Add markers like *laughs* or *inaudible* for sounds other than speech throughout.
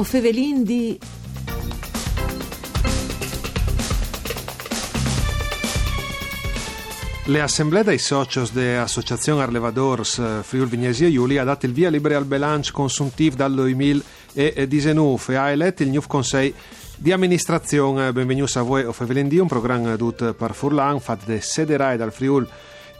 O fevelin di... Le assemblee dei socios dell'Associazione Arlevadors eh, Friul Vignesi e Giulia ha dato il via libera al bilancio consuntivo dal 2019 e ha eletto il nuovo Consiglio di amministrazione. Benvenuti a voi, o Fevelin un programma tutto per Furlan, fatto da Sederai dal Friul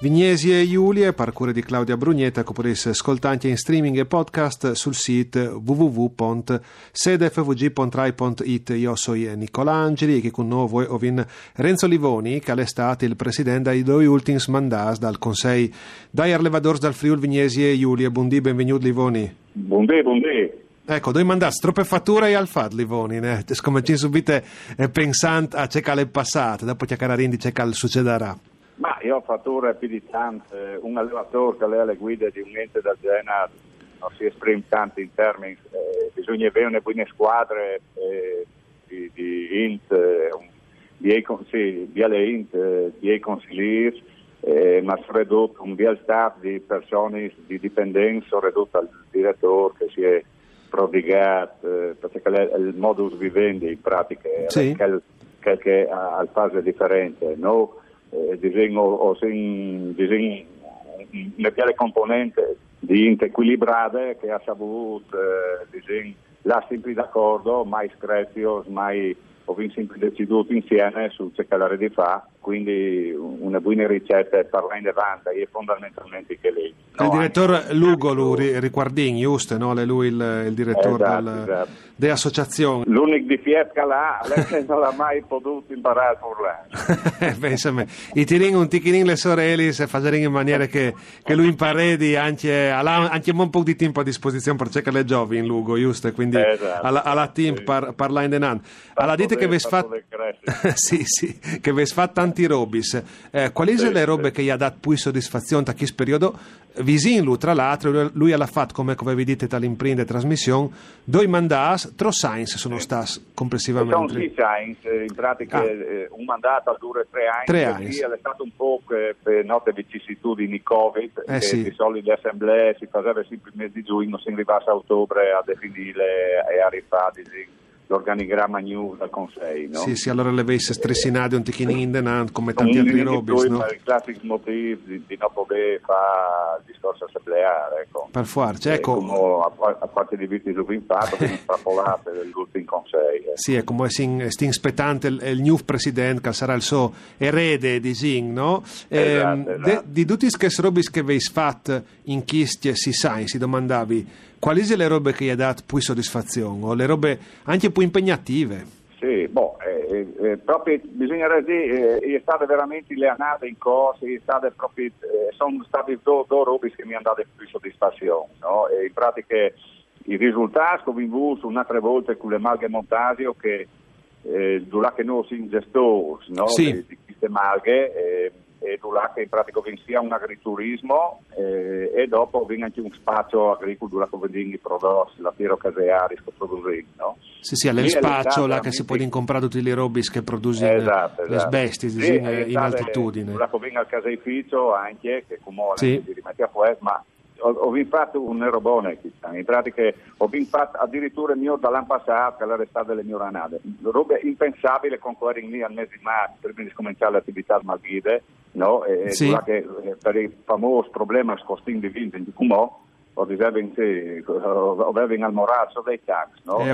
Vignesi e Giulia, parcure di Claudia Brugnetta, che potete ascoltare in streaming e podcast sul sito www.sedefvg.rai.it. Io sono Nicola Angeli e con noi voi ovin Renzo Livoni, che è stato il presidente dei due ultimi mandati dal Consiglio dai Arlevadors dal Friul Vignesi e Giulia. Buondì, benvenuto Livoni. Buondì, buondì. Ecco, dove mandate troppe fatture e al fat, Livoni, come ci subite eh, pensando a ciò che è passato, dopo chiacchierare ciò che succederà. Io ho fatto più di tanto, un allevatore che è alle guide di un ente del genere non si esprime tanto in termini, eh, bisogna avere una buone squadre eh, di, di INT, eh, di, sì, di alle INT, eh, di consiglieri, eh, ma soprattutto un bel staff di persone di dipendenza, soprattutto al direttore che si è prodigato, eh, perché è il modus vivendi in pratica, sì. che, che, che ha fase differente. No? Eh, disegno o sin, disegno una piale componente di int equilibrate che ha saputo eh, disegno là sempre d'accordo, mai screzio, mai ho sempre deciso insieme su cercare di fare quindi una buona ricetta per la in avanti è fondamentalmente che lei. Il direttore Lugo lui, Riguardin, giusto? No? È lui il, il direttore esatto, del, esatto. dell'associazione. L'unico di Fiesca là, lei *laughs* non l'ha mai potuto imparare a parlare. Pensa *laughs* i tirin un ticchinin le sorelle se facciano in maniera che, che lui impari anche, anche un po' di tempo a disposizione per cercare le giovani in Lugo, giusto? Quindi esatto, alla, alla team sì. par, parla in denan. Alla dite che vi fatto... *laughs* sì, sì, che vi fatto tanti robis. Eh, quali sono sì, le robe sì. che gli ha dato più soddisfazione da questo periodo? Visinlu, tra l'altro, lui ha fatto, come vi dite dall'impresa e trasmissione, due mandati, tre science sono stati complessivamente. Sono sì science, in pratica ah. Eh, un mandato dura tre anni, tre anni. è stato un po' per note vicissitudini Covid, eh, sì. di solito le assemblee si faceva sempre il mese di giugno, si arrivasse a ottobre a definire e a rifare l'organigramma new del Consiglio. No? Sì, sì, allora le vesse stressinate un ticchino in come tanti altri robis, no? Il classico motivo di, di non poter fare il discorso assembleare, ecco. Per farci, ecco. Come a, parte di visti subinfato, che strappolate dell'ultimo Consiglio. Ecco. Sì, è come si aspettante il, il new presidente, che sarà il suo erede di Zing, no? Esatto, eh, esatto. di tutti questi robis che avevi fatto in Chistia si sa, si domandavi quali sono le robe che gli ha dato più soddisfazione o le robe anche più impegnative? Sì, boh, eh, eh, proprio bisogna dire, eh, è stata veramente le annate in corso, proprio, eh, sono stati due, due robe che mi hanno dato più soddisfazione, no? E in pratica i risultati che ho visto un'altra volta con le malghe Montasio che eh, durante noi si ingestò no? sì. di, di queste malghe eh, là che in pratica sia un agriturismo eh, e dopo viene anche un spazio agricolo dove vengono i prodotti, la fiero caseari che producono. No? Sì, sì, è spazio là che si può comprare tutti i robi che producono esatto, le esatto. bestie sì, in, in altitudine. Dopo viene al caseificio anche, che come sì. si rimette a fuoco, ma ho, ho fatto un errobone in pratica ho fatto addirittura il mio dall'anno passato stata delle mie ranade robe impensabili con quelli lì al mese di marzo prima di cominciare l'attività malvide no? e, sì. che, eh, per il famoso problema scostin di vinto di Cumò ho avevo al morazzo dei tax no? Eh,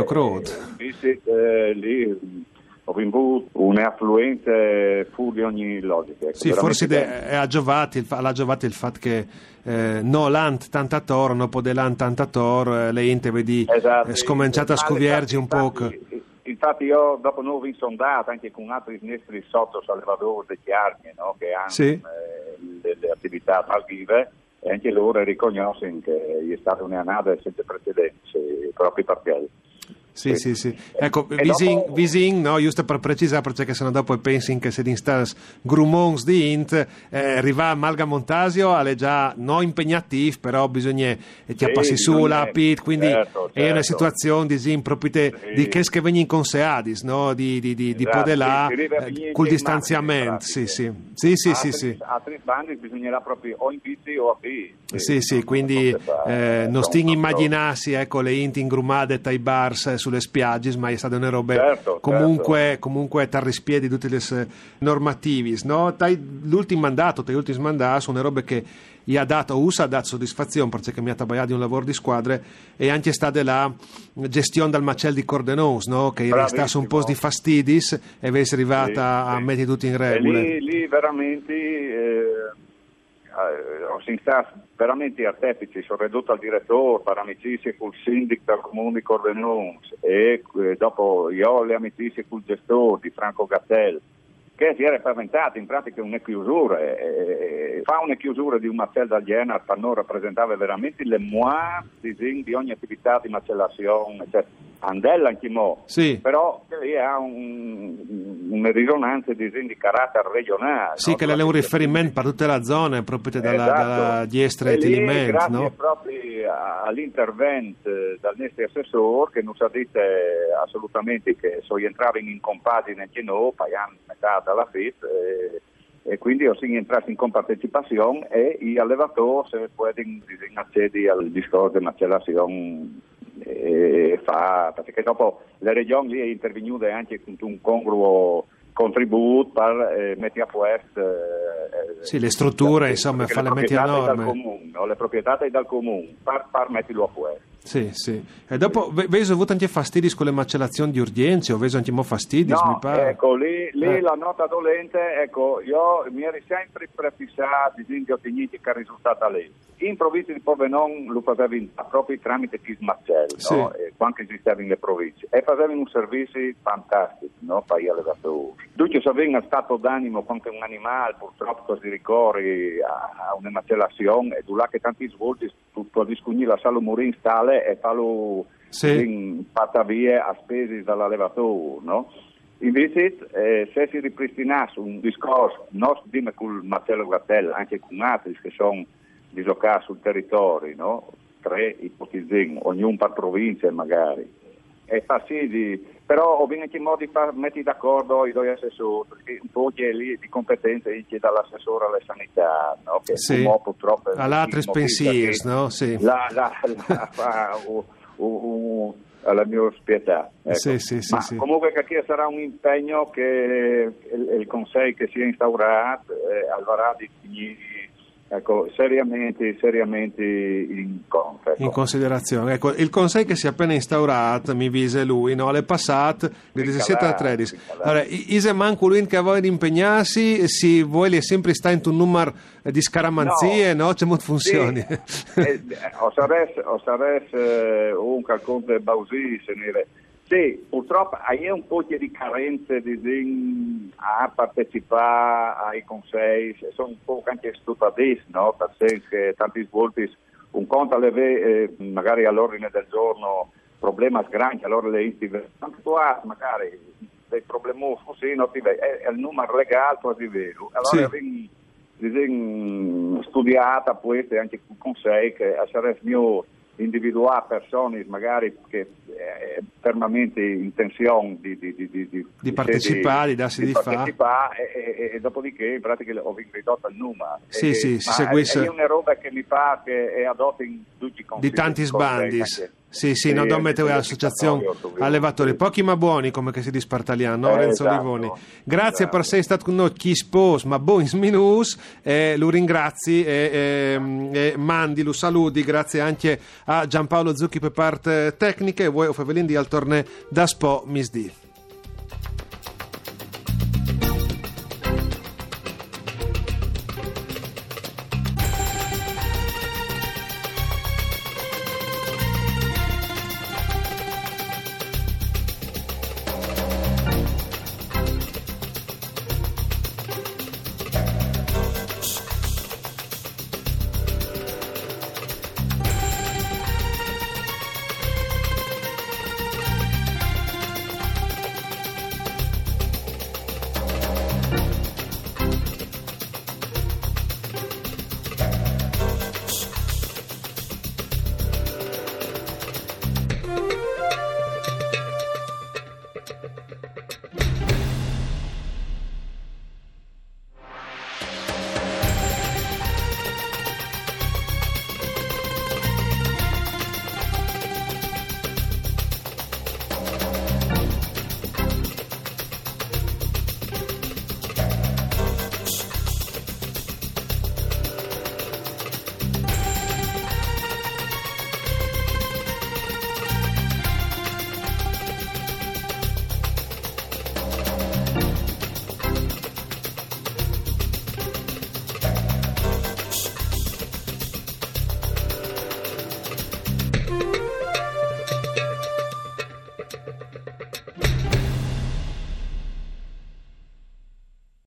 e, e, eh, lì ho avuto un'affluenza fuori di ogni logica. Ecco, sì, forse de, ha giovato il, il fatto che eh, no l'ant tantator, no po dell'ant tantator, eh, le ente vedi esatto, eh, scominciato a scuviergi un po'. Infatti io dopo non ho sondato anche con altri ministri sotto salvatori di Chiarni no, che hanno sì. eh, le, le, attività malvive e anche loro riconoscono che è stata un'annata senza precedenti proprio per quello. Sì, sì, sì. Ecco, Visin, dopo... Visin, no, giusto per precisare, perché se no dopo pensi che se di instas grumons di int, eh, arriva Malga Montasio, è già non impegnativo, però bisogna e ti sì, passi su la pit, quindi certo, certo. è una certo. situazione di sim, proprio te, sì. di che che vengono in conseadis, no? Di, di, di, esatto, di podelà, sì, col distanziamento, sì, sì. Sì, sì, sì, sì. A tre bandi bisognerà proprio o in bici o a piedi. Sì, sì, quindi eh, non stingi immaginarsi, ecco, le int ingrumate tai bars sulle spiagge, ma è stata una roba certo, comunque, certo. comunque tarrispiedi tutte le normativi. No? L'ultimo mandato, gli ultimi mandati sono robe che gli ha dato, USA ha dato soddisfazione perché mi ha tagliato un lavoro di squadre e anche stata la gestione del macel di Cordenous, no? che era stato un po' di fastidis e è arrivata sì, a sì. mettere tutto in regola. Lì, lì, veramente eh, ho sentito veramente artefici, sono ridotto al direttore per amicizie col sindaco del comune di Cordenous e eh, dopo io ho le amicizie col gestore di Franco Gattel che si era paventato in pratica una chiusura, e, fa una chiusura di un macello da Jena per noi rappresentava veramente le moi di ogni attività di macellazione, cioè, andella anche mo, sì. però lì ha un, una risonanza di, di carattere regionale. Sì, no? che è un riferimento per tutte le zone, proprio dalla, esatto. dalla diestra e Tiliment. Grazie no? proprio all'intervento del nostro assessore che non sapete assolutamente che sono entrati in compagine anche noi, pagando metà dalla FIT. E, e quindi ho entrato in compartecipazione e gli allevatori se possono accedere al discorso di macellazione fa, perché dopo le regioni lì è intervenuta anche con un congruo contributo per eh, mettere a posto eh, sì, le strutture, insomma, fa le metti a norme. Comune? Le proprietà dal comune, per, per metterlo a posto. Sì, sì. E dopo, vedo avuto anche fastidi con le macellazioni di urgenza, o vedo anche mo fastidi, no, mi pare. ecco, lì, lì eh. la nota dolente, ecco, io mi ero sempre prefissato di ottenuti che è risultata lì. In provincia di Porvenon lo facevi proprio tramite Kismacel, sì. no? quando esisteva in le province, e facevano un servizio fantastico, no? Per gli allevatori. Dunque, se aveva stato d'animo quando un animale, purtroppo si ricorre a, una macellazione, e là che tanti svolti, tu puoi discugnire la Salomurin stale e farlo sì. fatta via a spese dall'allevatore, no? Invece, eh, se si ripristinasse un discorso, non prima con Marcello Gattella, anche con altri che sono dislocati sul territorio, no? tre ipotizziamo, ognuno per provincia magari, e fa sì di, però ho anche modi per mettere d'accordo i due assessori, perché un po' è lì di competenza anche dall'assessore alla sanità, no? che sì. purtroppo... All'altri pensieri, no? Sì. La, la, la, fa, uh, uh, uh, alla mia spietà. Ecco. Sì, sì, sì, sì, comunque che sarà un impegno che il, il Consiglio che si è instaurato eh, avrà di ecco, seriamente, seriamente in conto. Ecco. In considerazione. Ecco, il Consiglio che si è appena instaurato, mi vise lui, no? le passate del 17 al 13. Allora, Ise manco lui che vuole impegnarsi, si vuole sempre stare in un numero di scaramanzie, no? no? C'è molto funzioni. Sì. eh, o sarebbe un calconte bausi, se ne sì, purtroppo hai un po' di carenze di, a partecipare ai consigli, sono un po' anche stupidissimi, no? Perché tanti svolti, un conto alle eh, magari all'ordine del giorno problemi grandi, allora le istive, anche tu hai magari dei problemi così, no? è, è il numero legale quasi vero. Allora sì. studiata poi anche con consigli che sarebbe mio individuare persone magari che eh, fermamente in tensione di, di, di, di, di partecipare, di darsi di, partecipare e, e, e, dopodiché in pratica ho ridotto il numero. Sì, e, sì, si seguisse... È, una roba che mi fa che è adotta in tutti i Di tanti sbandi. Sì, sì, non do mettere l'associazione allevatori, pochi ma buoni come che si dice Spartaliano, eh, Renzo esatto, Livoni. Grazie esatto. per essere stato con noi, chi spos, ma buons minus, eh, lo ringrazi e, e, e mandi, lo saluti, grazie anche a Giampaolo Zucchi per parte tecnica e voi, Fevelin di al torneo da Spo Misdi.